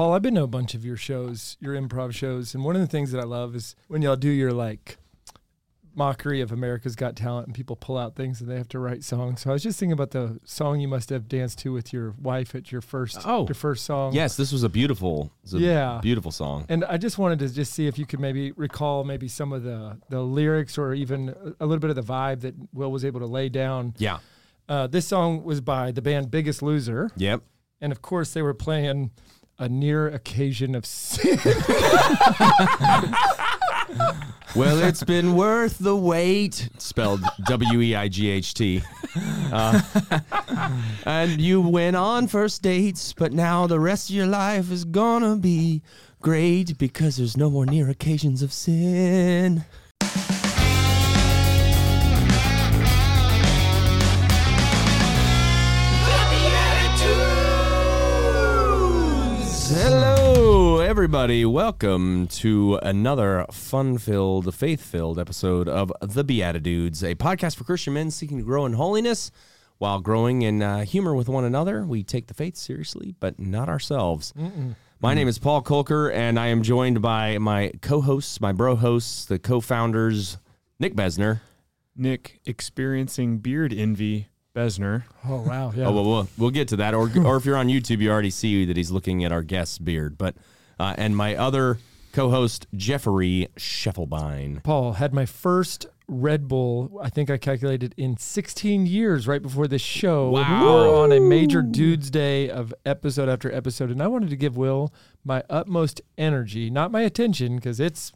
Paul, I've been to a bunch of your shows, your improv shows, and one of the things that I love is when y'all do your like mockery of America's Got Talent and people pull out things and they have to write songs. So I was just thinking about the song you must have danced to with your wife at your first Oh. your first song. Yes, this was a beautiful, was a Yeah. beautiful song. And I just wanted to just see if you could maybe recall maybe some of the the lyrics or even a little bit of the vibe that Will was able to lay down. Yeah. Uh, this song was by the band Biggest Loser, Yep. and of course they were playing a near occasion of sin. Well, it's been worth the wait. Spelled W E I G H T. Uh, and you went on first dates, but now the rest of your life is gonna be great because there's no more near occasions of sin. Everybody. Welcome to another fun filled, faith filled episode of The BeatiDudes, a podcast for Christian men seeking to grow in holiness while growing in uh, humor with one another. We take the faith seriously, but not ourselves. My name is Paul Kolker, and I am joined by my co hosts, my bro hosts, the co founders, Nick Besner. Nick experiencing beard envy, Besner. oh wow, yeah. Oh, well, we'll we'll get to that. Or or if you're on YouTube, you already see that he's looking at our guest's beard. But uh, and my other co-host Jeffrey Schiefelbein. Paul had my first Red Bull. I think I calculated in 16 years right before this show. And we were on a major dudes day of episode after episode, and I wanted to give Will my utmost energy, not my attention, because it's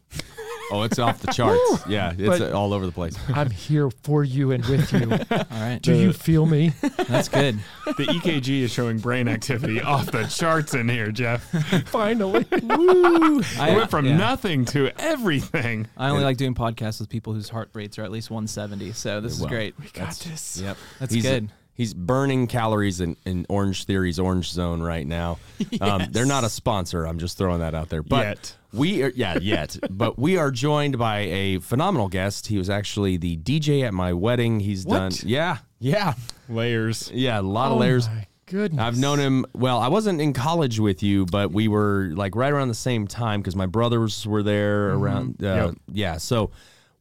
Oh, it's off the charts. yeah, it's But- uh, all over the place. I'm here for you and with you. All right. Do you feel me? That's good. The EKG is showing brain activity off the charts in here, Jeff. Finally. I It went from yeah. nothing to everything. I only like doing podcasts with people whose heart rates are at least 170. So this Well, is great. We got this. Yep, That's he's, good. He's burning calories in, in Orangetheory's Orange Zone right now. Um, they're not a sponsor. I'm just throwing that out there. But Yet. we are, yeah, yet. but we are joined by a phenomenal guest. He was actually the DJ at my wedding. He's What? done, yeah, yeah, Layers. yeah, a lot of Oh layers. my goodness. I've known him. Well, I wasn't in college with you, but we were like right around the same time because my brothers were there around. Uh, Yep. Yeah. So,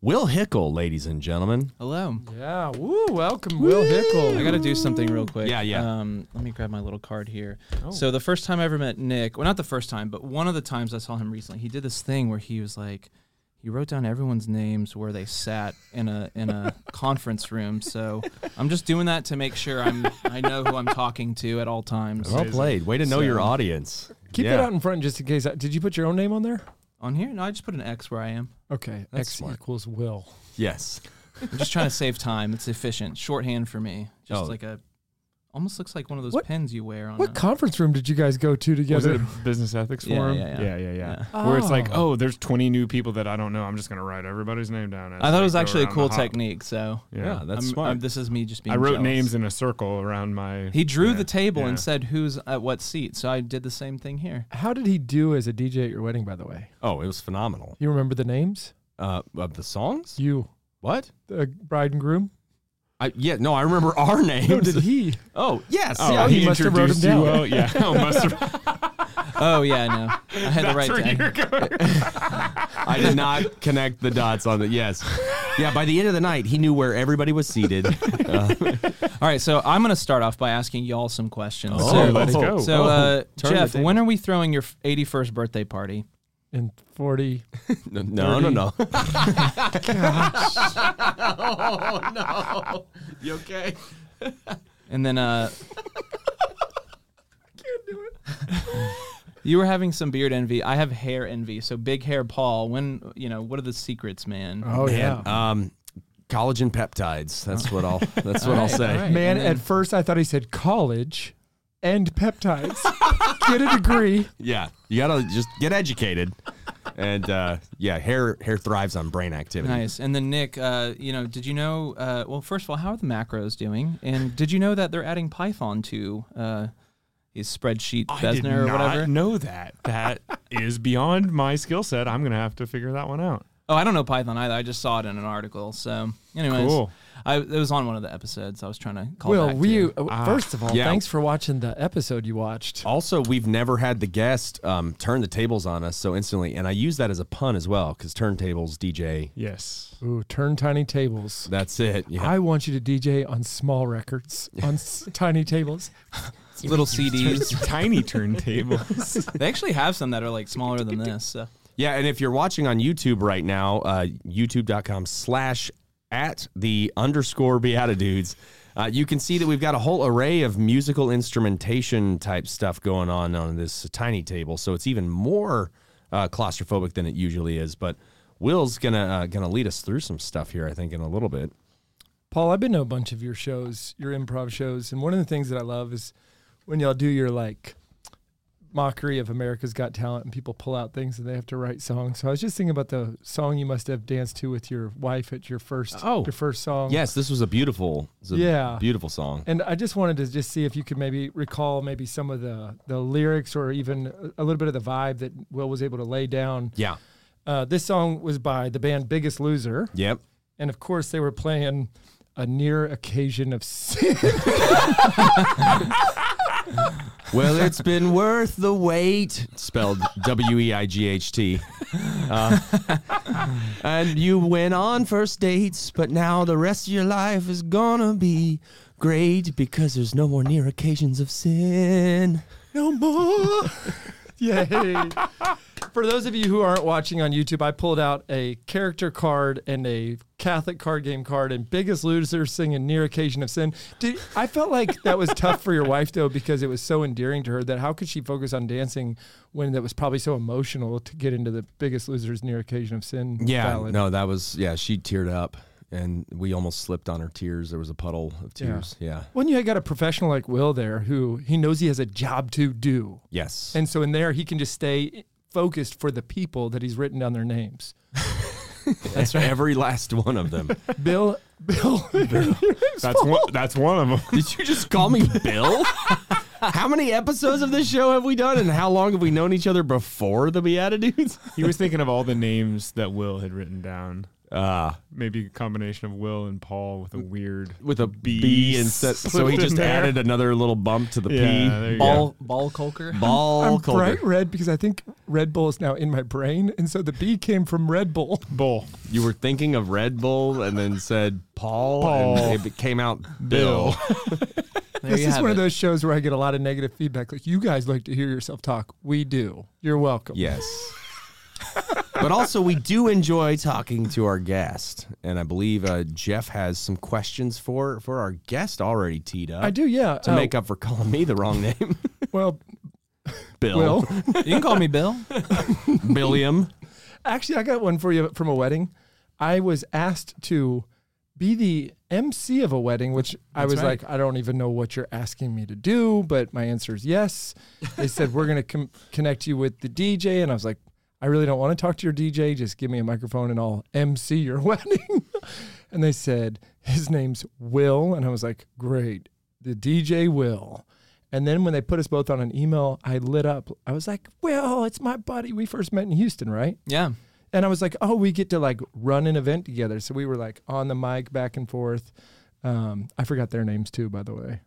Will Hickl, ladies and gentlemen. Hello. Yeah. Woo. Welcome, Will Hickl. I got to do something real quick. Yeah, yeah. Um, let me grab my little card here. So the first time I ever met Nick, well, not the first time, but one of the times I saw him recently, he did this thing where he was like, he wrote down everyone's names where they sat in a in a conference room. So I'm just doing that to make sure I'm I know who I'm talking to at all times. Well played. Way to know So- your audience. Keep yeah. that out in front just in case. Did you put your own name on there? On here, no, I just put an X where I am. Okay. That's X smart. equals Will. Yes. I'm just trying to save time. It's efficient. Shorthand for me. Just Oh. like a almost looks like one of those What- pens you wear on What a, conference room did you guys go to Was it together? a business ethics Yeah, forum? yeah, yeah. yeah, yeah, yeah. Yeah. Where it's like, Oh. oh, there's 20 new people that I don't know. I'm just going to write everybody's name down. as I thought I it was go actually a around cool hop. technique. So Yeah. Yeah, that's I'm- smart. I'm- this is me just being. I wrote jealous. names in a circle around my. He drew yeah, the table yeah. and said who's at what seat. So I did the same thing here. How did he do as a DJ at your wedding, by the way? oh, it was phenomenal. You remember the names? Uh, of the songs? You, What? the bride and groom? I, yeah, no, I remember our names. No, did he? Oh, yes. Oh, yeah, he he must have wrote 'em introduced you. down. well, yeah. Oh, must have. Oh yeah, no, I had the right. That's where To, you're going. I did not connect the dots on the yes. Yeah, by the end of the night, he knew where everybody was seated. Uh, all right, so I'm gonna start off by asking y'all some questions. Oh, so, let's go. So, Oh, uh, turn Jeff, when are we throwing your 81st birthday party? In 40. no, no, no, no. oh, no. You okay? And then, uh, can't do it. You were having some beard envy. I have hair envy. So big hair Paul. When you know, what are the secrets, man? Oh, yeah. Um, collagen peptides. That's what I'll. That's what I'll say. all right. Man, then- at first I thought he said college and peptides. Get a degree. Yeah, you gotta just get educated, and uh, yeah, hair hair thrives on brain activity. Nice. And then Nick, uh, you know, did you know? Uh, well, first of all, how are the macros doing? And did you know that they're adding Python to uh, his spreadsheet I did Besner or not whatever? know that. That is beyond my skill set. I'm gonna have to figure that one out. Oh, I don't know Python either. I just saw it in an article. So, anyways, Cool. I it was on one of the episodes. I was trying to call Well, back we to. uh, Ah. first of all, Yeah. thanks for watching the episode you watched. Also, we've never had the guest um, turn the tables on us so instantly, and I use that as a pun as well because turntables DJ. Yes. Ooh, turn tiny tables. That's it. Yeah. I want you to DJ on small records, on s- tiny tables. little CDs. Tiny turntables. they actually have some that are like smaller than this. So. Yeah, and if you're watching on YouTube right now, uh, youtube.com slash at the underscore BeatiDudes, uh, you can see that we've got a whole array of musical instrumentation type stuff going on on this tiny table. So it's even more uh, claustrophobic than it usually is. But Will's gonna uh, gonna lead us through some stuff here, I think, in a little bit. Paul, I've been to a bunch of your shows, your improv shows, and one of the things that I love is when y'all do your like mockery of America's Got Talent and people pull out things and they have to write songs. So I was just thinking about the song you must have danced to with your wife at your first Oh. your first song. Yes, this was a beautiful, was a Yeah. beautiful song. And I just wanted to just see if you could maybe recall maybe some of the the lyrics or even a little bit of the vibe that Will was able to lay down. Yeah. Uh, this song was by the band Biggest Loser, Yep. and of course they were playing a near occasion of sin. Well, it's been worth the wait. Spelled W E I G H T. Uh, and you went on first dates, but now the rest of your life is gonna be great because there's no more near occasions of sin. no more. Yay. For those of you who aren't watching on YouTube, I pulled out a character card and a Catholic card game card and Biggest Loser singing Near Occasion of Sin. Did, I felt like that was tough for your wife, though, because it was so endearing to her that how could she focus on dancing when that was probably so emotional to get into the Biggest Loser's Near Occasion of Sin Yeah, ballad? no, that was yeah. She teared up, and we almost slipped on her tears. There was a puddle of tears. Yeah. When you got a professional like Will there who he knows he has a job to do. Yes. And so in there, he can just stay focused for the people that he's written down their names. That's right. Every last one of them. Bill, Bill, That's one. That's one of them. Did you just call me Bill? how many episodes of this show have we done, and how long have we known each other before the BeatiDudes? He was thinking of all the names that Will had written down. Uh, Maybe a combination of Will and Paul with a weird. with a B B instead. So he just there. added another little bump to the Yeah, there you Ball ball colker. Ball I'm culture. bright red because I think Red Bull is now in my brain, and so the B came from Red Bull. Bull. You were thinking of Red Bull and then said Paul, Paul. and it came out Bill. There this is have one of those shows where I get a lot of negative feedback. Like you guys like to hear yourself talk. We do. You're welcome. Yes. But also, we do enjoy talking to our guest, and I believe uh, Jeff has some questions for for our guest already teed up I do. Yeah. to Uh, make up for calling me the wrong name, well, Bill, Will. You can call me Bill. Billiam. Actually, I got one for you from a wedding. I was asked to be the MC of a wedding, which I was right. like, I don't even know what you're asking me to do, but my answer is yes. They said, We're going to com- connect you with the DJ. And I was like, I really don't want to talk to your DJ. Just give me a microphone and I'll MC your wedding. and they said, His name's Will. And I was like, Great. The DJ Will. And then when they put us both on an email, I lit up. I was like, Will, it's my buddy. We first met in Houston, right? Yeah. And I was like, oh, we get to like run an event together. So we were like on the mic back and forth. Um, I forgot their names too, by the way.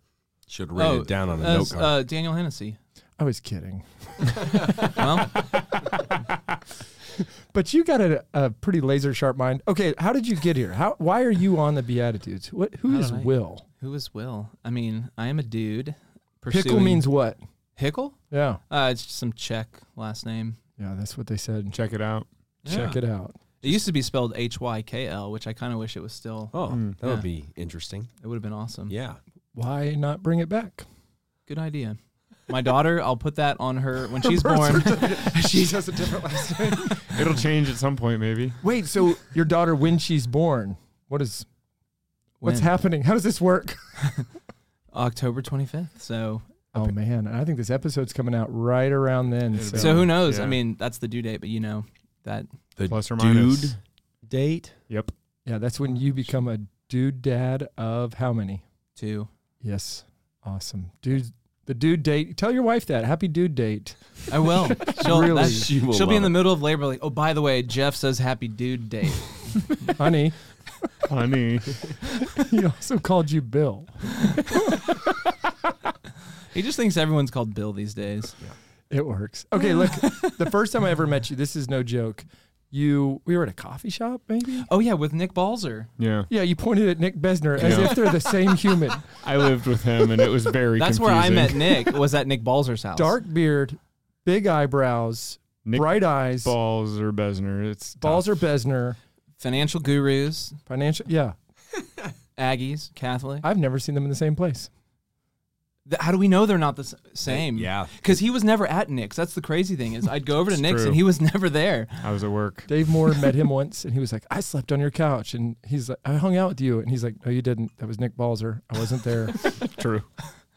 Should write Oh, it down on a uh, note card. uh, Daniel Hennessy. I was kidding. Well, But you got a, a pretty laser sharp mind. Okay, how did you get here? How? Why are you on the BeatiDudes? What? Who How is I- Will? who is Will? I mean, I am a dude. Pickle means what? Hickl? Yeah, Uh, it's just some Czech last name. yeah, that's what they said. Check it out. Check it out. It used to be spelled H Y K L, which I kind of wish it was still. oh, Mm. that would be interesting. It would have been awesome. Yeah. Why not bring it back? Good idea. My daughter, I'll put that on her when she's born. she has a different last name. It'll change at some point, maybe. Wait, so your daughter, when she's born, what is what's When? happening? How does this work? October 25th. So, Oh man, I think this episode's coming out right around then. It'll So, be- so who knows? Yeah. I mean, that's the due date, but you know that The Plus or dude minus. date. Yep. yeah, that's when you become a dude dad of how many? too. Yes, awesome, dude. The dude date. Tell your wife that. Happy dude date. I will. She'll, Really? that's- She will she'll be in the it. middle of labor, like, oh, by the way, Jeff says happy dude date. Honey, Honey. he also called you Bill. He just thinks everyone's called Bill these days. It works. Okay, look, the first time I ever met you, this is no joke. You, we were at a coffee shop, maybe. Oh yeah, with Nick Balzer. Yeah. Yeah, you pointed at Nick Besner as Yeah. if they're the same human. I lived with him and it was very That's where I met Nick. Was at Nick Balzer's house. Dark beard, big eyebrows, Nick bright eyes, Balls or Besner. It's balls or Besner, financial gurus, financial. Yeah, Aggies, Catholic. I've never seen them in the same place. Th- How do we know they're not the s- same? Yeah. Because he was never at Nick's. That's the crazy thing is I'd go over to It's Nick's true. and he was never there. I was at work. Dave Moore met him once, and he was like, "I slept on your couch," and he's like, "I hung out with you," and he's like, "No, you didn't. That was Nick Balzer. I wasn't there." True.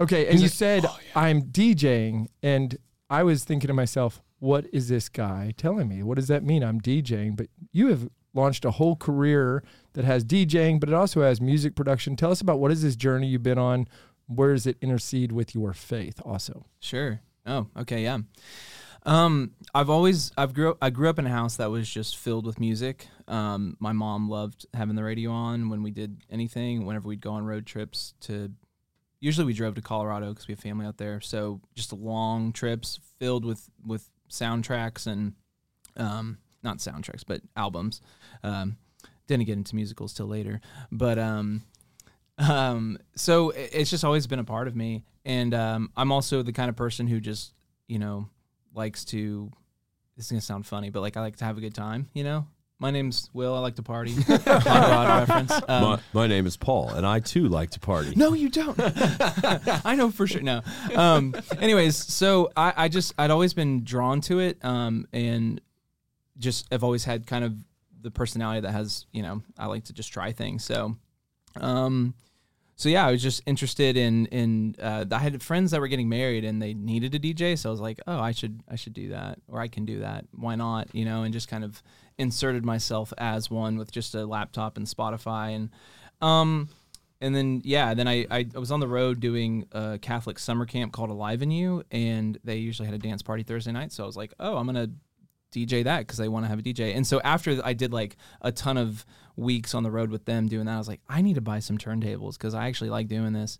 Okay, and you said oh, I'm DJing, and I was thinking to myself, what is this guy telling me? What does that mean? I'm DJing, but you have launched a whole career that has DJing, but it also has music production. Tell us about what is this journey you've been on? Where does it intercede with your faith? Also, Sure. Oh, okay, yeah. Um, I've always I've grew I grew up in a house that was just filled with music. Um, my mom loved having the radio on when we did anything. Whenever we'd go on road trips to, usually we drove to Colorado because we have family out there. So just long trips filled with with soundtracks and, um, not soundtracks but albums. Um, didn't get into musicals till later, but um, um, so it's just always been a part of me, and um, I'm also the kind of person who just you know likes to. This is gonna sound funny, but like I like to have a good time. You know, my name's Will. I like to party. Hot rod reference. Um, my, my name is Paul, and I too like to party. no, you don't. I know for sure. No. Um, anyways, so I, I just I'd always been drawn to it, um, and just I've always had kind of the personality that has you know I like to just try things. So, um, so yeah, I was just interested in in uh, I had friends that were getting married and they needed a DJ, so I was like, oh, I should I should do that or I can do that. Why not? You know, and just kind of inserted myself as one with just a laptop and Spotify and um and then yeah, then I, I I was on the road doing a Catholic summer camp called Alive in You, and they usually had a dance party Thursday night. So I was like, oh, I'm gonna DJ that because they want to have a DJ. And so after I did like a ton of weeks on the road with them doing that, I was like, I need to buy some turntables because I actually like doing this.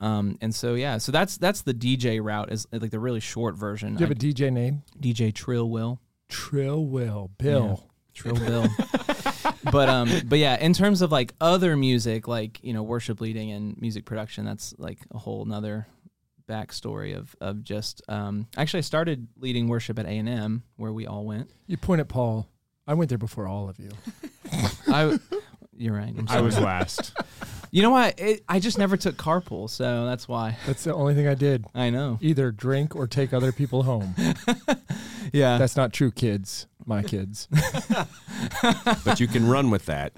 Um, and so yeah, so that's that's the DJ route is like the really short version. do you have I- a DJ name? DJ Trill Will. Trill Will Bill. Trill Bill. but um but yeah, in terms of like other music, like, you know, worship leading and music production, that's like a whole nother backstory of of just um actually I started leading worship at A and M where we all went. You point at Paul. I went there before all of you. I you're right. I'm I was last. You know what? It, I just never took carpool, so that's why. That's the only thing I did. I know. Either drink or take other people home. Yeah. That's not true, kids. My kids. But you can run with that.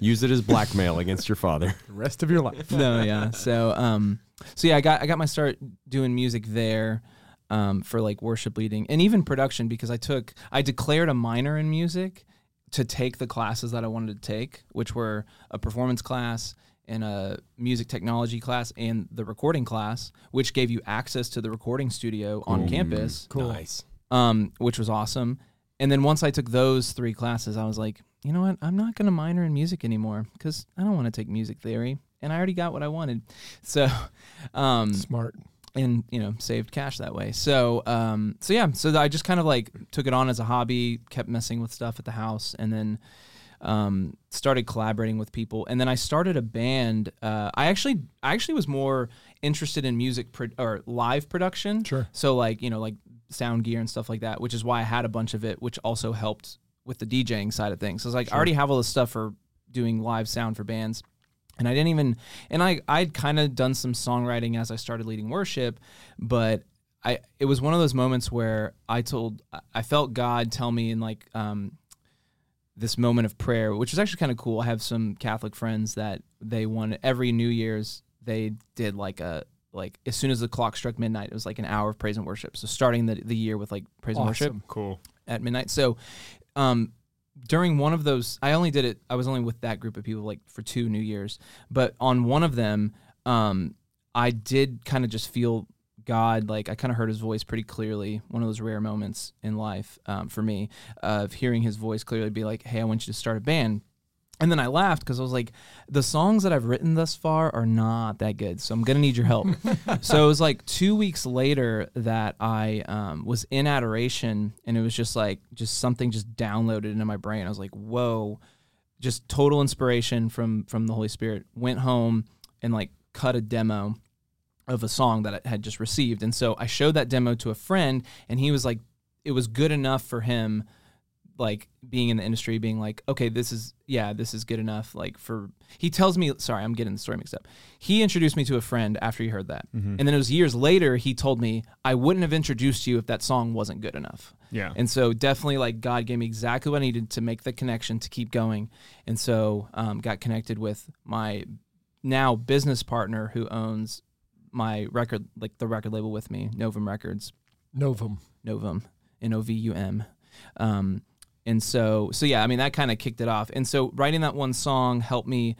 Use it as blackmail against your father. The rest of your life. no, yeah. So, um, so yeah, I got I got my start doing music there, um, for like worship leading and even production because I took I declared a minor in music to take the classes that I wanted to take, which were a performance class and a music technology class and the recording class, which gave you access to the recording studio on campus, Cool. Nice. um, which was awesome. And then once I took those three classes, I was like, you know what? I'm not going to minor in music anymore because I don't want to take music theory, and I already got what I wanted. So, um, Smart. and you know, saved cash that way. So, um, so yeah, so I just kind of like took it on as a hobby, kept messing with stuff at the house, and then um, started collaborating with people. And then I started a band. Uh, I actually, I actually was more interested in music pro- or live production. Sure. So like you know like sound gear and stuff like that, which is why I had a bunch of it, which also helped with the DJing side of things. So I was like, I already have all this stuff for doing live sound for bands. And I didn't even, and I I'd kind of done some songwriting as I started leading worship, but I it was one of those moments where I told I felt God tell me in like um this moment of prayer, which was actually kind of cool. I have some Catholic friends that they wanted every New Year's they did like a like as soon as the clock struck midnight, it was like an hour of praise and worship. So starting the the year with like praise and worship Cool. at midnight. So um during one of those I only did it I was only with that group of people like for two New Years. But on one of them, um I did kind of just feel God, like I kind of heard his voice pretty clearly. One of those rare moments in life um, for me of hearing his voice clearly be like, "Hey, I want you to start a band." And then I laughed because I was like, the songs that I've written thus far are not that good. So I'm going to need your help. so it was like two weeks later that I um, was in adoration and it was just like, just something just downloaded into my brain. I was like, whoa, just total inspiration from, from the Holy Spirit. Went home and like cut a demo of a song that I had just received. And so I showed that demo to a friend and he was like, it was good enough for him like being in the industry being like okay this is yeah this is good enough like for he tells me sorry i'm getting the story mixed up he introduced me to a friend after he heard that Mm-hmm. and then it was years later he told me i wouldn't have introduced you if that song wasn't good enough Yeah. and so definitely like god gave me exactly what i needed to make the connection to keep going and so um, got connected with my now business partner who owns my record like the record label with me novum records Novum. Novum, N O V U M. Um, and so, so yeah, I mean, that kind of kicked it off. And so, writing that one song helped me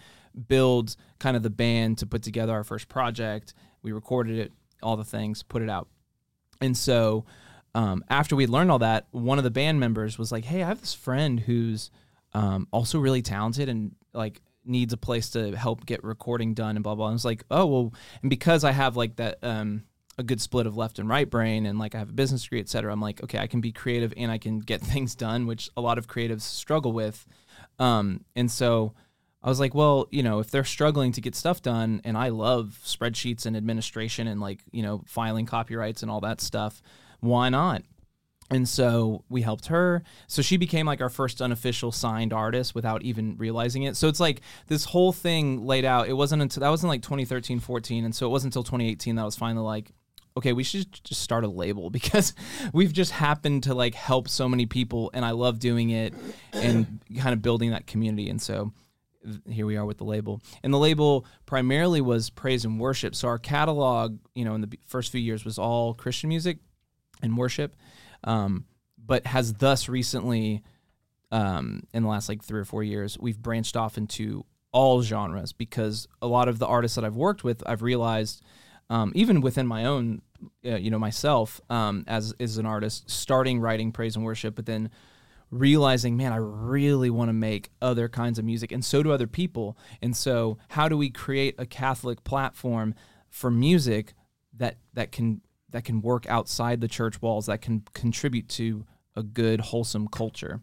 build kind of the band to put together our first project. We recorded it, all the things, put it out. And so, um, after we learned all that, one of the band members was like, "Hey, I have this friend who's um, also really talented and like needs a place to help get recording done and blah blah." And I was like, "Oh well," and because I have like that um, a good split of left and right brain, and like I have a business degree, et cetera, I'm like, okay, I can be creative and I can get things done, which a lot of creatives struggle with. Um, and so I was like, well, you know, if they're struggling to get stuff done, and I love spreadsheets and administration and like, you know, filing copyrights and all that stuff, why not? And so we helped her. So she became like our first unofficial signed artist without even realizing it. So it's like this whole thing laid out. It wasn't until that was in like 2013, 14. And so it wasn't until 2018 that I was finally like, okay, we should just start a label because we've just happened to like help so many people and I love doing it and kind of building that community. And so here we are with the label. And the label primarily was praise and worship. So our catalog, you know, in the first few years was all Christian music and worship, um, but has thus recently, um, in the last like three or four years, we've branched off into all genres because a lot of the artists that I've worked with, I've realized, um, even within my own, uh, you know, myself um, as as an artist, starting writing praise and worship, but then realizing, man, I really want to make other kinds of music, and so do other people. And so, how do we create a Catholic platform for music that that can that can work outside the church walls, that can contribute to a good, wholesome culture?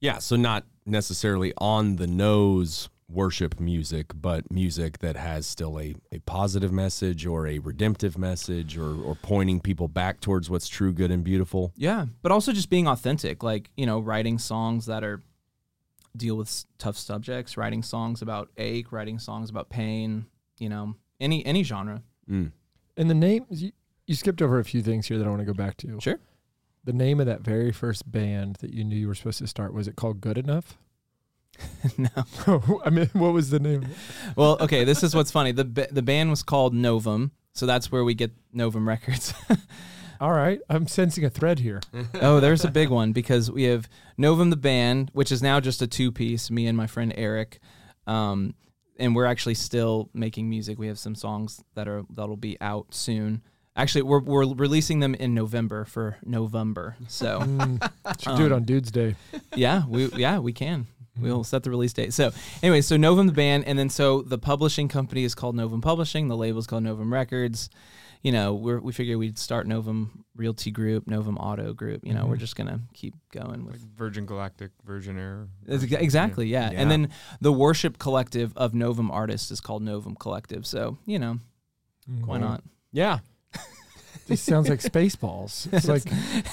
Yeah, so not necessarily on the nose worship music, but music that has still a, a positive message or a redemptive message or, or pointing people back towards what's true, good, and beautiful. Yeah, but also just being authentic, like you know, writing songs that are deal with tough subjects, writing songs about ache, writing songs about pain. You know, any any genre. Mm. And the name, you, you skipped over a few things here that I want to go back to. Sure. The name of that very first band that you knew you were supposed to start, was it called Good Enough? no. I mean, what was the name? Well, okay, this is what's funny. The ba- the band was called Novum, so that's where we get Novum Records. All right. I'm sensing a thread here. oh, there's a big one because we have Novum the band, which is now just a two piece. Me and my friend Eric, um, and we're actually still making music. We have some songs that are that'll be out soon. Actually, we're we're releasing them in November for November. So Mm, should do it Um, on Dude's Day. yeah, we yeah we can. We'll set the release date. So anyway, so Novum the band, and then so the publishing company is called Novum Publishing. The label is called Novum Records. You know, we're, we figure we'd start Novum Realty Group, Novum Auto Group. You know, we're Mhm. just gonna keep going Like Virgin Galactic, Virgin Air. Virgin- Exactly, yeah. Yeah. And then the worship collective of Novum artists is called Novum Collective. So, you know, why Mhm. not? Yeah. This sounds like Spaceballs. It's like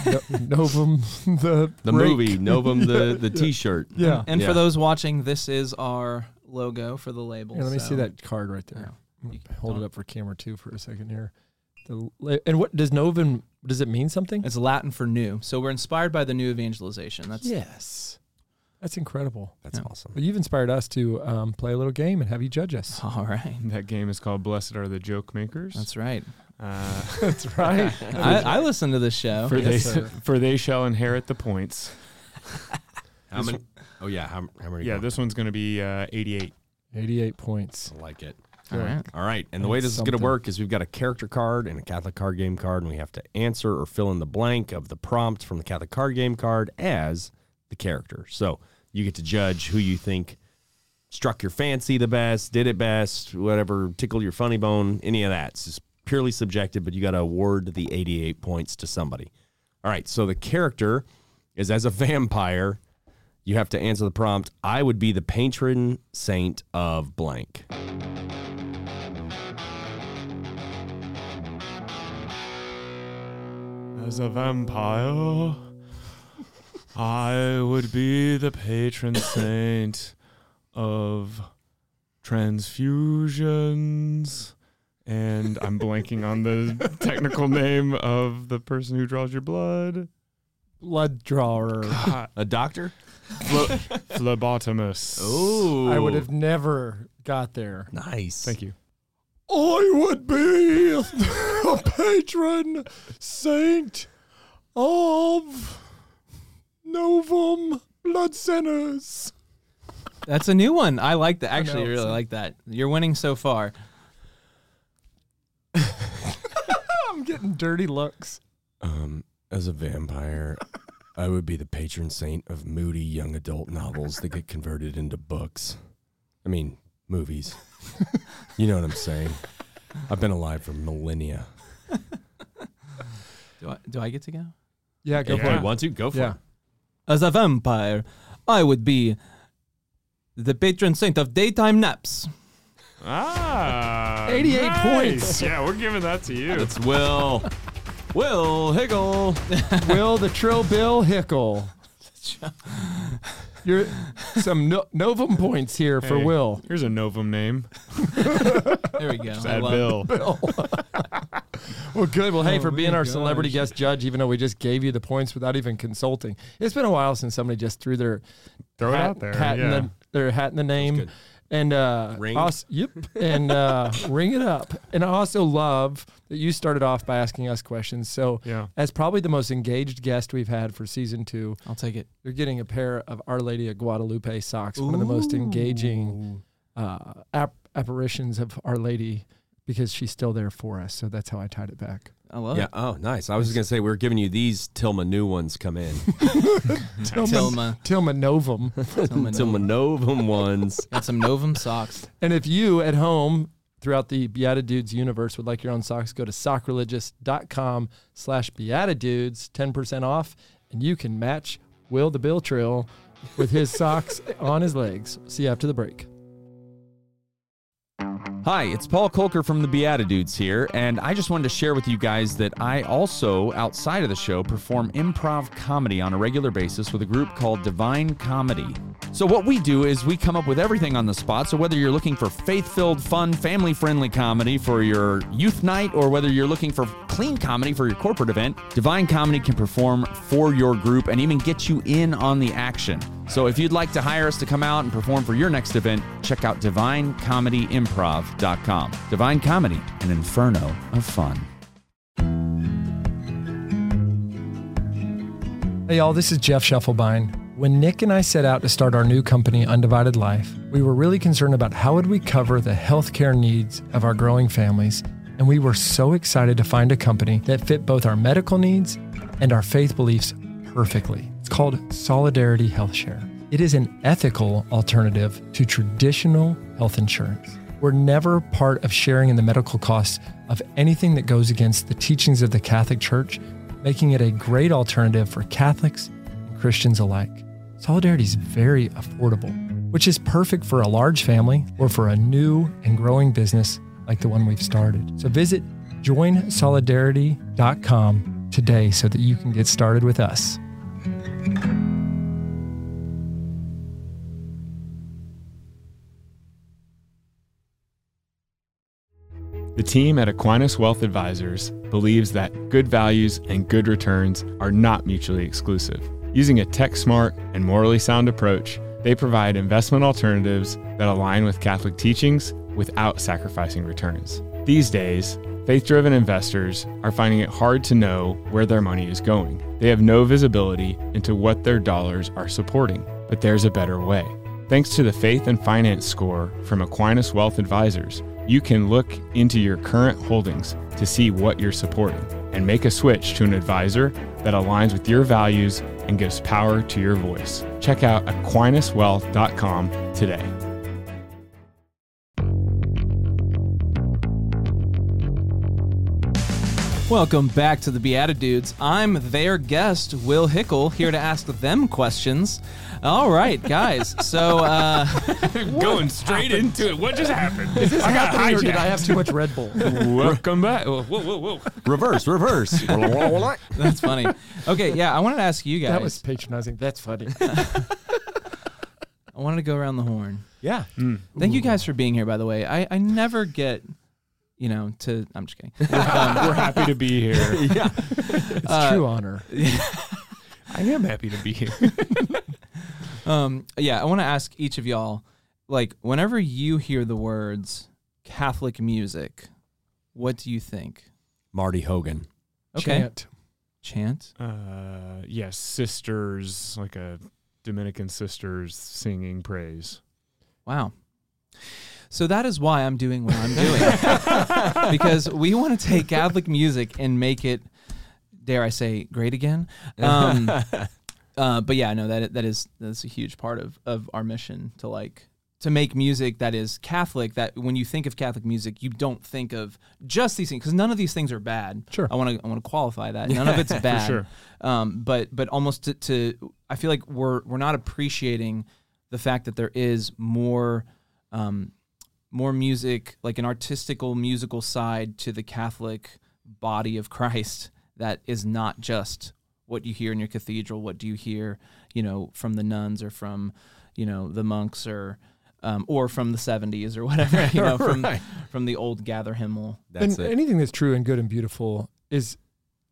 no, Novum, the The rake. movie, Novum, the, the t shirt. Yeah. And Yeah. for those watching, this is our logo for the label. Here, let me so- see that card right there. Yeah. Hold it up for camera two for a second here. The, and what does Novum? Does it mean something? It's Latin for new. So we're inspired by the new evangelization. That's yes, that's incredible. That's Yeah. awesome. Well, you've inspired us to um, play a little game and have you judge us. all right. That game is called Blessed Are the Joke Makers. That's right. Uh, That's right. I, I listen to this show. for Yes, they sir. for they shall inherit the points. How many? Oh, yeah. How, how many? Yeah, more? this one's going to be uh, 88. 88 points. I like it. All right. All right. And the way That's this is going to something. work is we've got a character card and a Catholic card game card, and we have to answer or fill in the blank of the prompt from the Catholic card game card as the character. So you get to judge who you think struck your fancy the best, did it best, whatever, tickled your funny bone, any of that. It's just purely subjective, but you got to award the 88 points to somebody. All right, so the character is as a vampire, you have to answer the prompt I would be the patron saint of blank. As a vampire, I would be the patron saint of transfusions. And I'm blanking on the technical name of the person who draws your blood. Blood drawer. A doctor? Phle- phlebotomist. Oh. I would have never got there. Nice. Thank you. I would be a patron saint of Novum Blood Centers. That's a new one. I like that. Actually, I know, really like that. You're winning so far. I'm getting dirty looks. Um, as a vampire, I would be the patron saint of moody young adult novels that get converted into books. I mean, movies. you know what I'm saying? I've been alive for millennia. Do I, do I get to go? Yeah, go if for Yeah. you it. want to, go for Yeah. it. As a vampire, I would be the patron saint of daytime naps. Ah, 88 nice. points. Yeah, we're giving that to you. It's Will. Will Higgle. Will the Trill Bill Hickl. You're some no- Novum points here for Hey, Will. Here's a Novum name. There we go. Just I add love- Bill. Well, good. Well, hey, Oh for being my our celebrity guest judge, even though we just gave you the points without even consulting, it's been a while since somebody just threw their Throw it hat, out there. hat in yeah. the, their hat in the name. good. And uh, Ring? als- yep, and uh, ring it up. And I also love that you started off by asking us questions. So, yeah. as probably the most engaged guest we've had for season two, I'll take it. you're getting a pair of Our Lady of Guadalupe socks, one of the most engaging uh, ap- apparitions of Our Lady, because she's still there for us. So that's how I tied it back. I love Yeah. it. Oh, nice. I was just gonna say we are giving you these Tilma new ones come in. Tilma. Tilma Novum. Tilma. Tilma Novum ones. Got some Novum socks. And if you at home throughout the BeatiDudes universe would like your own socks, go to sockreligious.com slash BeatiDudes, 10% off, and you can match Will the Bill Trill with his socks on his legs. See you after the break. Hi, it's Paul Kolker from the BeatiDudes here, and I just wanted to share with you guys that I also, outside of the show, perform improv comedy on a regular basis with a group called Divine Comedy. So, what we do is we come up with everything on the spot. So, whether you're looking for faith filled, fun, family friendly comedy for your youth night, or whether you're looking for clean comedy for your corporate event, Divine Comedy can perform for your group and even get you in on the action. So if you'd like to hire us to come out and perform for your next event, check out divinecomedyimprov.com. Divine Comedy, an inferno of fun. Hey, y'all, this is Jeff Schiefelbein. When Nick and I set out to start our new company, Undivided Life, we were really concerned about how would we cover the healthcare needs of our growing families, and we were so excited to find a company that fit both our medical needs and our faith beliefs perfectly. It's called Solidarity HealthShare. It is an ethical alternative to traditional health insurance. We're never part of sharing in the medical costs of anything that goes against the teachings of the Catholic Church, making it a great alternative for Catholics Christians alike. Solidarity is very affordable, which is perfect for a large family or for a new and growing business like the one we've started. So visit joinsolidarity.com today so that you can get started with us. The team at Aquinas Wealth Advisors believes that good values and good returns are not mutually exclusive. Using a tech smart and morally sound approach, they provide investment alternatives that align with Catholic teachings without sacrificing returns. These days, faith driven investors are finding it hard to know where their money is going. They have no visibility into what their dollars are supporting, but there's a better way. Thanks to the Faith and Finance Score from Aquinas Wealth Advisors, you can look into your current holdings to see what you're supporting and make a switch to an advisor that aligns with your values and gives power to your voice. Check out AquinasWealth.com today. Welcome back to the BeatiDudes. I'm their guest, Will Hickl, here to ask them questions. All right, guys. So, uh, Going straight into it. What just happened? Is this I got happening or did. I have too much Red Bull? Welcome back. Whoa, whoa, whoa, whoa. Reverse, reverse. that's funny. Okay, yeah, I wanted to ask you guys. that was patronizing. That's funny. I wanted to go around the horn. yeah. Thank you guys for being here, by the way. I, I never get, you know, to. I'm just kidding. We're happy to be here. yeah. It's Uh, true honor. I am happy to be here. Um, yeah, I want to ask each of y'all, like, whenever you hear the words Catholic music, what do you think? Marty Haugen. Okay. Chant. Chant. Uh, yes, sisters, like a Dominican sisters singing praise. Wow. So that is why I'm doing what I'm doing. because we want to take Catholic music and make it, dare I say, great again. Um, uh, but yeah, no, that that is that's a huge part of of our mission to like to make music that is Catholic. That when you think of Catholic music, you don't think of just these things because none of these things are bad. Sure. I want to I want to qualify that none of it's bad. sure. Um, but but almost to, to I feel like we're we're not appreciating the fact that there is more um, more music, like an artistical musical side to the Catholic body of Christ that is not just what you hear in your cathedral. What do you hear, you know, from the nuns or from, you know, the monks or um, or from the seventies or whatever, you know, from Right. from the old gather hymnal. That's and it. anything that's true and good and beautiful is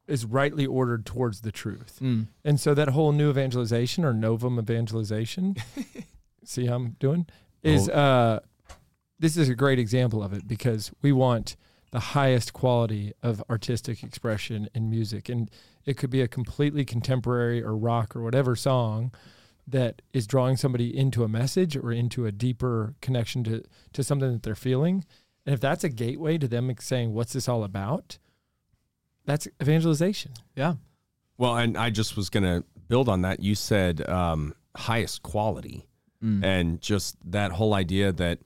is rightly ordered towards the truth. Mm. And so that whole new evangelization or novum evangelization, see how I'm doing, is uh, this is a great example of it because we want the highest quality of artistic expression in music, and it could be a completely contemporary or rock or whatever song that is drawing somebody into a message or into a deeper connection to to something that they're feeling. And if that's a gateway to them saying, "What's this all about?" That's evangelization. Yeah. Well, and I just was going to build on that. You said um, highest quality, Mm. and just that whole idea that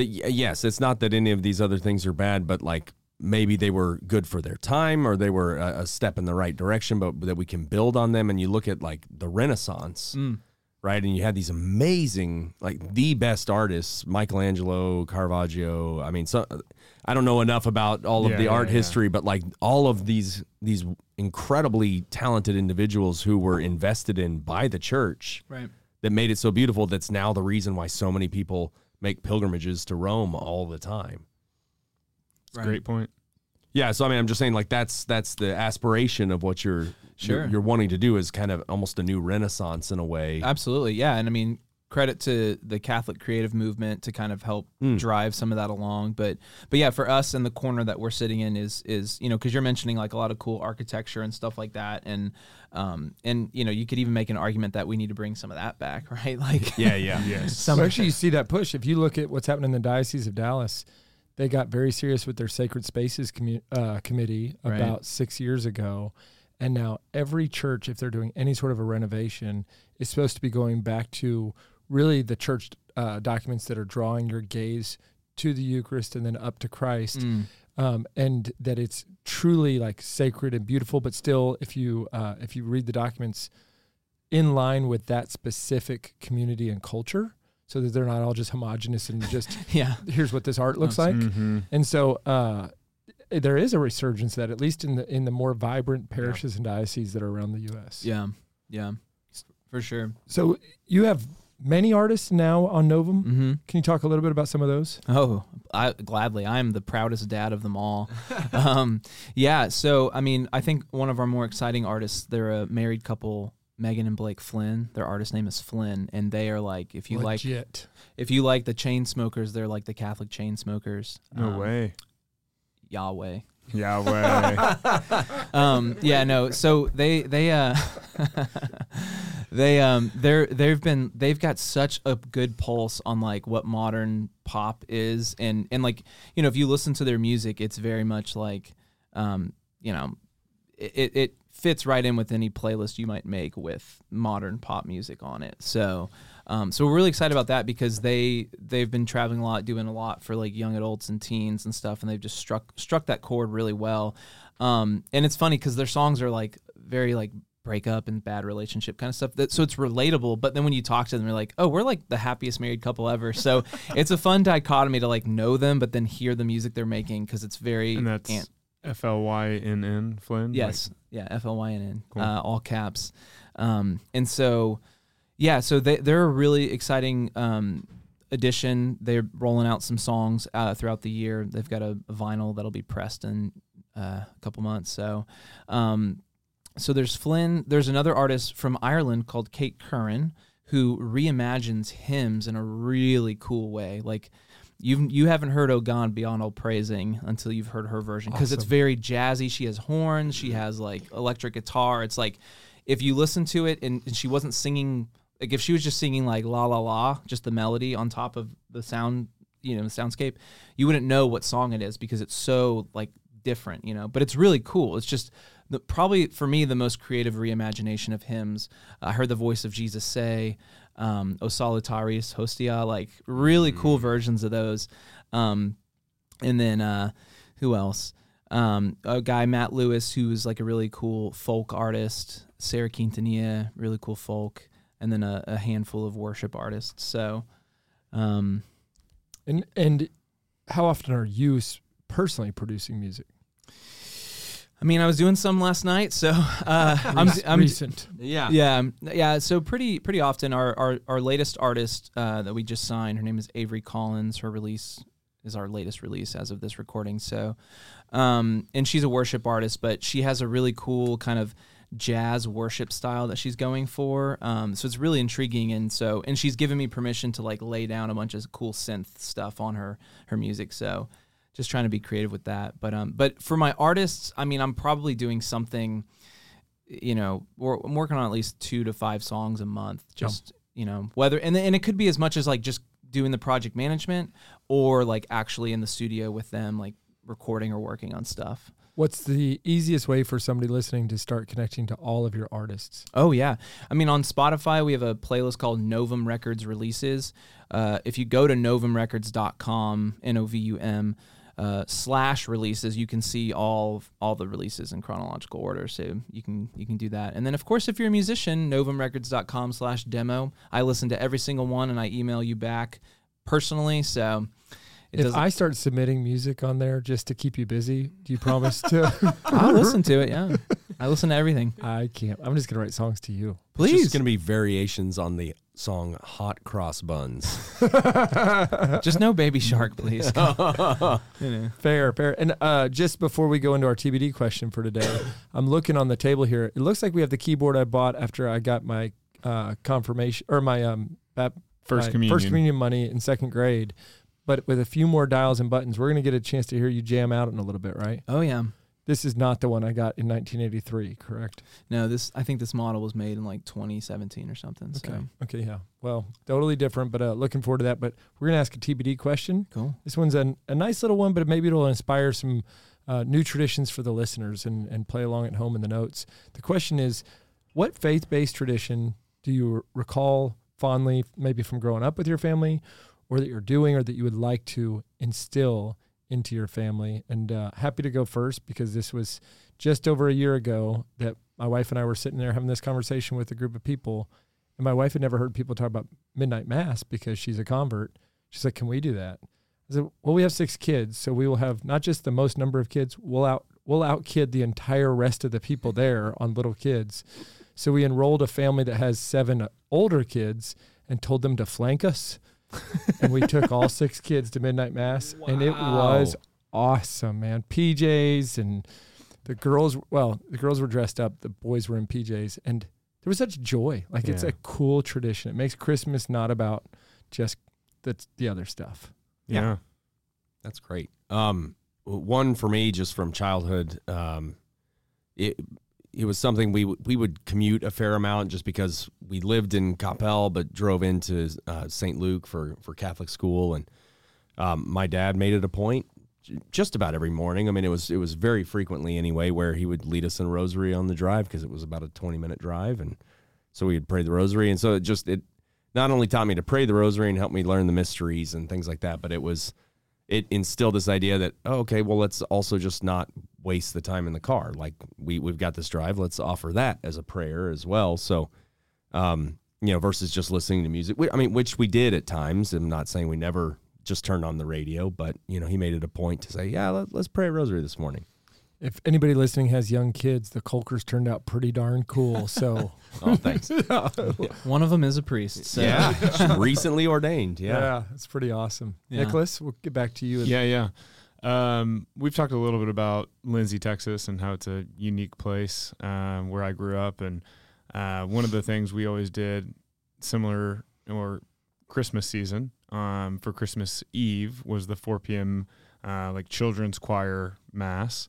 that yes, it's not that any of these other things are bad, but like maybe they were good for their time or they were a, a step in the right direction, but that we can build on them. And you look at like the Renaissance, Mm. right? And you had these amazing, like the best artists, Michelangelo, Caravaggio. I mean, so I don't know enough about all of Yeah, the yeah, art yeah. history, but like all of these these incredibly talented individuals who were invested in by the church Right. that made it so beautiful. That's now the reason why so many people make pilgrimages to Rome all the time. It's a great point. Yeah, so I mean, I'm just saying, like that's that's the aspiration of what you're Sure. you're, you're wanting to do is kind of almost a new renaissance in a way. Absolutely, yeah, and I mean credit to the Catholic creative movement to kind of help Mm. drive some of that along. But but yeah, for us in the corner that we're sitting in is is you know because you're mentioning like a lot of cool architecture and stuff like that, and um and you know you could even make an argument that we need to bring some of that back, right? Like yeah, yeah, Yes. So actually, you see that push. If you look at what's happening in the Diocese of Dallas, they got very serious with their Sacred Spaces commu- uh, committee Right. about six years ago. And now every church, if they're doing any sort of a renovation, is supposed to be going back to really the church uh, documents that are drawing your gaze to the Eucharist and then up to Christ. Mm. Um, and that it's truly like sacred and beautiful, but still, if you uh, if you read the documents, in line with that specific community and culture, so that they're not all just homogenous and just yeah, here's what this art looks like. Mhm. And so uh, there is a resurgence that at least in the in the more vibrant parishes and dioceses that are around the U.S. yeah, yeah, for sure. So you have many artists now on Novum. Mm-hmm. Can you talk a little bit about some of those? Oh, I, gladly. I am the proudest dad of them all. um, yeah. So, I mean, I think one of our more exciting artists, they're a married couple, Megan and Blake Flynn. Their artist name is Flynn, and they are like, if you like, if you like the Chainsmokers, they're like the Catholic Chainsmokers. No Um, way. Yahweh. Yahweh. um yeah no so they they uh they um they're they've been they've got such a good pulse on like what modern pop is and and like you know if you listen to their music it's very much like um you know it it fits right in with any playlist you might make with modern pop music on it so Um, so we're really excited about that because they they've been traveling a lot, doing a lot for like young adults and teens and stuff, and they've just struck struck that chord really well. Um, and it's funny because their songs are like very like breakup and bad relationship kind of stuff. That so it's relatable. But then when you talk to them, they're like, "Oh, we're like the happiest married couple ever." So it's a fun dichotomy to like know them, but then hear the music they're making because it's very And that's ant- F L Y N N Flynn. Yes. yeah. F L Y N N. Cool. Uh, all caps. Um, and so, yeah. So they they're a really exciting um, addition. They're rolling out some songs uh, throughout the year. They've got a, a vinyl that'll be pressed in uh, a couple months. So, um, so there's Flynn. There's another artist from Ireland called Kate Curran who reimagines hymns in a really cool way. Like you you haven't heard "Oh God Beyond All Praising" until you've heard her version because it's very jazzy. She has horns. She has like electric guitar. It's like if you listen to it and, and she wasn't singing like if she was just singing like la la la, just the melody on top of the sound, you know, the soundscape, you wouldn't know what song it is because it's so like different, you know. But it's really cool. It's just the, probably for me the most creative reimagination of hymns. I heard the voice of Jesus say, um, "O Salutaris Hostia," like really cool versions of those. Um, and then uh, who else? Um, a guy Matt Lewis, who's like a really cool folk artist. Sarah Quintanilla, really cool folk, and then a, a handful of worship artists. So, um, And and how often are you personally producing music? I mean, I was doing some last night, so uh, I'm, Rec- I'm recent. Yeah. Yeah, um, yeah. So pretty pretty often, our our, our latest artist uh, that we just signed, her name is Avery Collins. Her release is our latest release as of this recording. So, um, and she's a worship artist, but she has a really cool kind of jazz worship style that she's going for. Um, so it's really intriguing, and so and she's given me permission to like lay down a bunch of cool synth stuff on her her music. So just trying to be creative with that. But um, but for my artists, I mean, I'm probably doing something you know, we're, I'm working on at least two to five songs a month. Just you know, whether and and it could be as much as like just doing the project management or like actually in the studio with them, like recording or working on stuff. What's the easiest way for somebody listening to start connecting to all of your artists? Oh yeah, I mean on Spotify we have a playlist called Novum Records Releases. Uh, if you go to novumrecords.com, n o v u m uh, slash releases, you can see all all the releases in chronological order. So you can you can do that. And then of course if you're a musician, novumrecords.com slash demo. I listen to every single one and I email you back personally. So it if doesn't. I start submitting music on there just to keep you busy, do you promise to? I'll listen to it. Yeah, I listen to everything. I can't. I'm just gonna write songs to you. It's Please. just going to be variations on the song Hot Cross Buns. Just no baby shark, please. You know. Fair, fair. And uh, just before we go into our TBD question for today, I'm looking on the table here. It looks like we have the keyboard I bought after I got my uh, confirmation or my um bap- First my communion. first communion money in second grade. But with a few more dials and buttons, we're gonna get a chance to hear you jam out in a little bit, right? Oh yeah. This is not the one I got in 1983, correct? No, this I think this model was made in like 2017 or something. Okay. So Okay, yeah. Well, totally different, but uh, looking forward to that. But we're gonna ask a TBD question. cool. This one's a, a nice little one, but maybe it'll inspire some uh, new traditions for the listeners and, and play along at home in the notes. The question is what faith based tradition do you recall fondly, maybe from growing up with your family, or that you're doing, or that you would like to instill into your family? And uh, happy to go first because this was just over a year ago that my wife and I were sitting there having this conversation with a group of people. And my wife had never heard people talk about midnight mass because she's a convert. She's like, "Can we do that?" I said, "Well, we have six kids, so we will have not just the most number of kids. We'll out we'll out kid the entire rest of the people there on little kids." So we enrolled a family that has seven older kids and told them to flank us, and we took all six kids to midnight mass, and it was awesome, man. PJs and the girls. Well, the girls were dressed up. The boys were in PJs, and there was such joy. Like it's a cool tradition. It makes Christmas not about just the the other stuff. Yeah. Yeah. That's great. Um, one for me, just from childhood, um, it it was something we we would commute a fair amount just because we lived in Capel, but drove into uh, St. Luke for for Catholic school, and um, my dad made it a point just about every morning. I mean, it was it was very frequently anyway where he would lead us in rosary on the drive because it was about a twenty minute drive, and so we would pray the rosary, and so it just it not only taught me to pray the rosary and helped me learn the mysteries and things like that, but it was it instilled this idea that oh, okay, well let's also just not waste the time in the car. Like we we've got this drive, let's offer that as a prayer as well. So, um, you know, versus just listening to music. I mean, which we did at times. I'm not saying we never just turned on the radio, but you know, he made it a point to say, yeah, let, us pray a rosary this morning. If anybody listening has young kids, the Colkers turned out pretty darn cool. So, oh, thanks. One of them is a priest. So. Yeah, recently ordained. Yeah, yeah, it's pretty awesome. Yeah. Nicholas, we'll get back to you. Yeah, yeah. Um, we've talked a little bit about Lindsay, Texas, and how it's a unique place um, where I grew up. And uh, one of the things we always did, similar or Christmas season, um, for Christmas Eve was the 4 p.m. Uh, like children's choir mass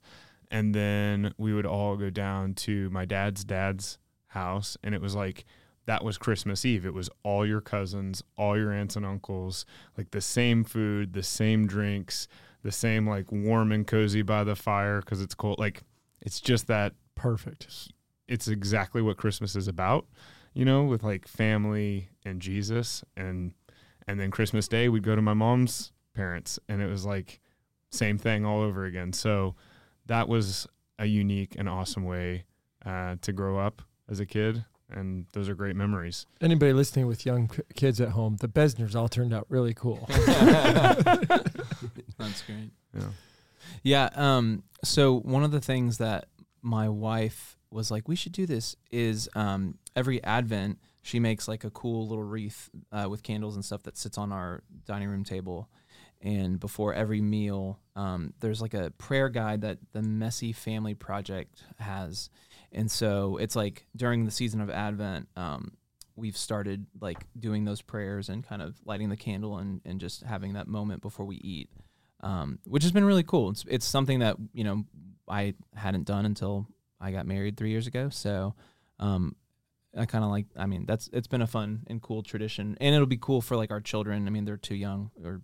and then we would all go down to my dad's dad's house and it was like that was Christmas Eve. It was all your cousins, all your aunts and uncles, like the same food, the same drinks, the same like warm and cozy by the fire because it's cold. Like it's just that perfect. It's exactly what Christmas is about, you know, with like family and Jesus and and then Christmas Day we'd go to my mom's parents and it was like same thing all over again. So that was a unique and awesome way uh, to grow up as a kid and those are great memories. Anybody listening with young kids at home, the Besners all turned out really cool. That's great. Yeah. Yeah. Um, so one of the things that my wife was like, we should do this is um, every Advent she makes like a cool little wreath uh, with candles and stuff that sits on our dining room table and before every meal um, there's like a prayer guide that the messy family project has and so it's like during the season of advent um, we've started like doing those prayers and kind of lighting the candle and, and just having that moment before we eat um, which has been really cool it's, it's something that you know i hadn't done until i got married three years ago so um, I kind of like. I mean, that's it's been a fun and cool tradition, and it'll be cool for like our children. I mean, they're too young, or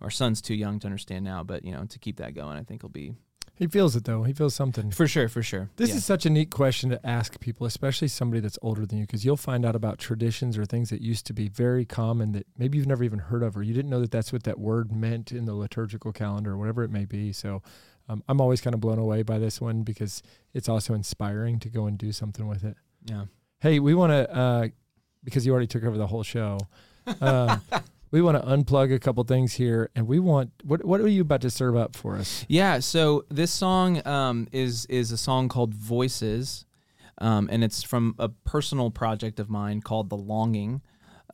our son's too young to understand now, but you know, to keep that going, I think will be. He feels it though. He feels something for sure. For sure. This yeah. is such a neat question to ask people, especially somebody that's older than you, because you'll find out about traditions or things that used to be very common that maybe you've never even heard of, or you didn't know that that's what that word meant in the liturgical calendar, or whatever it may be. So. Um, I'm always kind of blown away by this one because it's also inspiring to go and do something with it. Yeah. Hey, we want to, uh, because you already took over the whole show. Um, we want to unplug a couple things here, and we want what what are you about to serve up for us? Yeah, so this song um, is is a song called Voices, um, and it's from a personal project of mine called The Longing,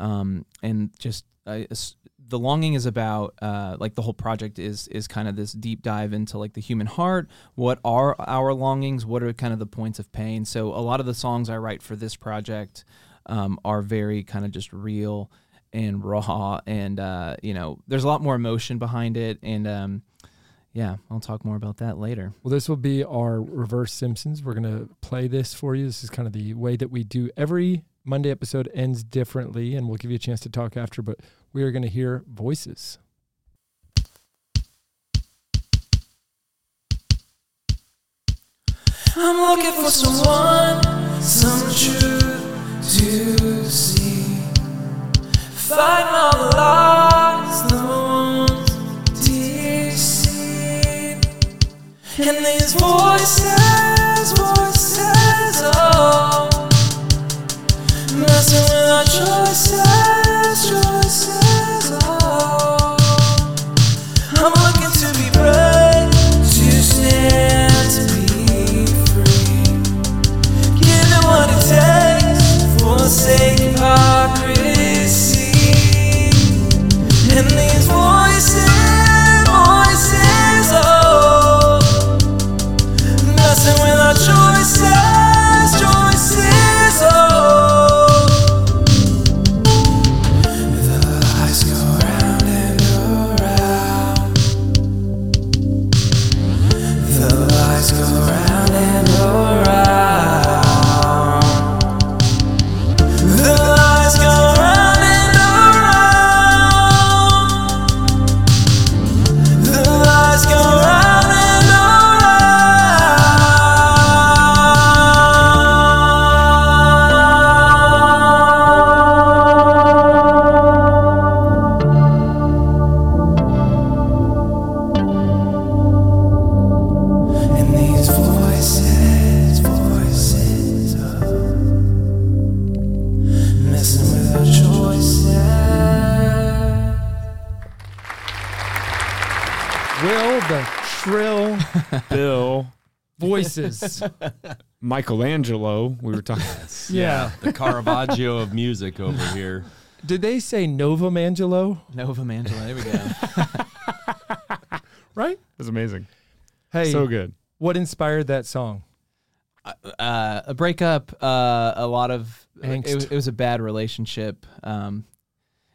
um, and just the longing is about uh, like the whole project is is kind of this deep dive into like the human heart. What are our longings? What are kind of the points of pain? So a lot of the songs i write for this project um, are very kind of just real and raw and uh, you know there's a lot more emotion behind it and um, yeah i'll talk more about that later. Well this will be our reverse simpsons. We're going to play this for you. This is kind of the way that we do. Every monday episode ends differently and we'll give you a chance to talk after but we are going to hear voices. I'm looking for someone, some truth to see. The wounds deceive. And these voices, voices, oh, messing with our choices, voices. Michelangelo. We were talking. yeah. The Caravaggio of music over here. Did they say Novum Angelo? Nova Mangela. There we go. Right? It was amazing. Hey, So good. what inspired that song? uh, a breakup, uh, a lot of Angst. It, was- it was a bad relationship. Um,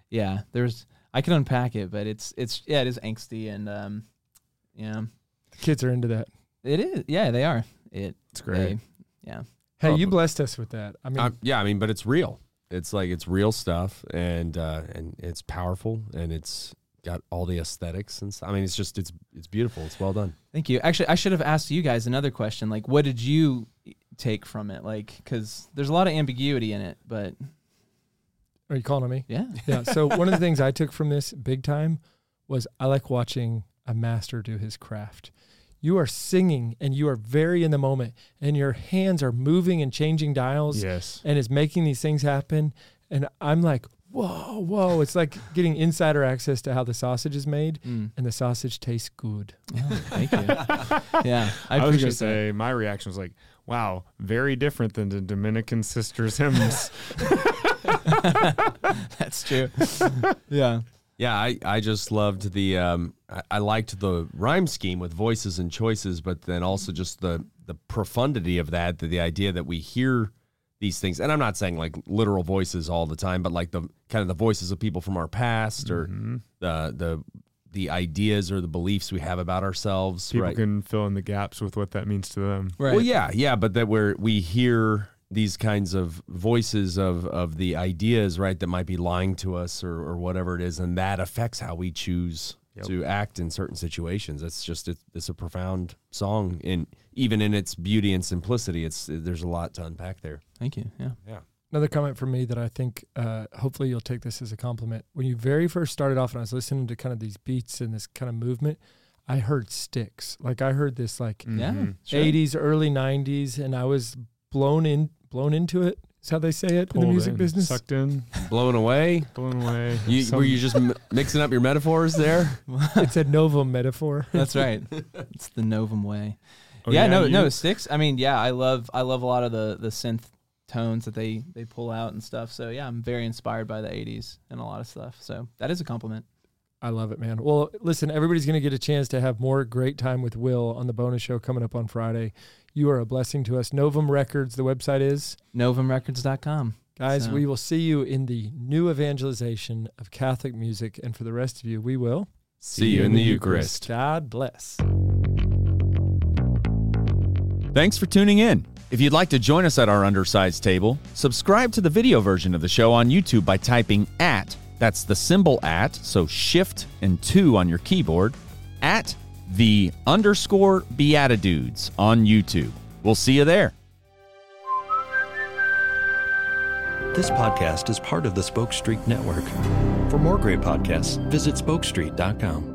yeah, there's I can unpack it, but it's it's yeah, it is angsty and um, yeah, kids are into that. It is. Yeah, they are. It, It's great. they- yeah, Hey, Oh, you blessed us with that. I mean, Um, yeah, I mean, but it's real. It's like it's real stuff, and uh, and it's powerful, and it's got all the aesthetics and stuff. I mean, it's just it's it's beautiful. It's well done. Thank you. Actually, I should have asked you guys another question. Like, what did you take from it? Like, because there's a lot of ambiguity in it, but are you calling on me? yeah, Yeah. So one of the things I took from this big time was I like watching a master do his craft. You are singing and you are very in the moment, and your hands are moving and changing dials, Yes. and is making these things happen. And I'm like, whoa, whoa! It's like getting insider access to how the sausage is made, Mm. and the sausage tastes good. Oh, thank you. yeah, I, I, was appreciate gonna say my reaction was like, "Wow, very different than the Dominican sisters hymns." That's true. yeah. Yeah, I, I just loved the um I, I liked the rhyme scheme with voices and choices, but then also just the the profundity of that, the, the idea that we hear these things, and I'm not saying like literal voices all the time, but like the kind of the voices of people from our past or Mhm. the the the ideas or the beliefs we have about ourselves. People right. can fill in the gaps with what that means to them. Right. Well, yeah, yeah, but that where we hear these kinds of voices of of the ideas, right, that might be lying to us or, or whatever it is, and that affects how we choose Yep. to act in certain situations. It's just it, it's a profound song, and even in its beauty and simplicity, it's there's a lot to unpack there. Thank you. Yeah. Another comment from me that I think uh, hopefully you'll take this as a compliment. When you very first started off and I was listening to kind of these beats and this kind of movement, I heard Styx. Like I heard this like Yeah. Mhm. Sure. 80s, early 90s, and I was blown in, blown into it. Is how they say it in the music in, business. sucked in, Blown away. blown away. You, Some- were you just m- mixing up your metaphors there? it's a Novum metaphor. That's right. it's the Novum way. Oh, yeah, no, you- no Styx. I mean, yeah, I love, I love a lot of the the synth tones that they they pull out and stuff. So yeah, I'm very inspired by the '80s and a lot of stuff. So that is a compliment. I love it, man. Well, listen, everybody's going to get a chance to have more great time with Will on the bonus show coming up on Friday. You are a blessing to us. Novum Records, the website is. NovumRecords.com. Guys, So- we will see you in the new evangelization of Catholic music. And for the rest of you, we will See you in the Eucharist. God bless. Thanks for tuning in. If you'd like to join us at our undersized table, subscribe to the video version of the show on YouTube by typing at, that's the symbol at, so shift and two on your keyboard, at the underscore BeatiDudes on YouTube. We'll see you there. This podcast is part of the Spoke Street Network. For more great podcasts, visit spokestreet.com.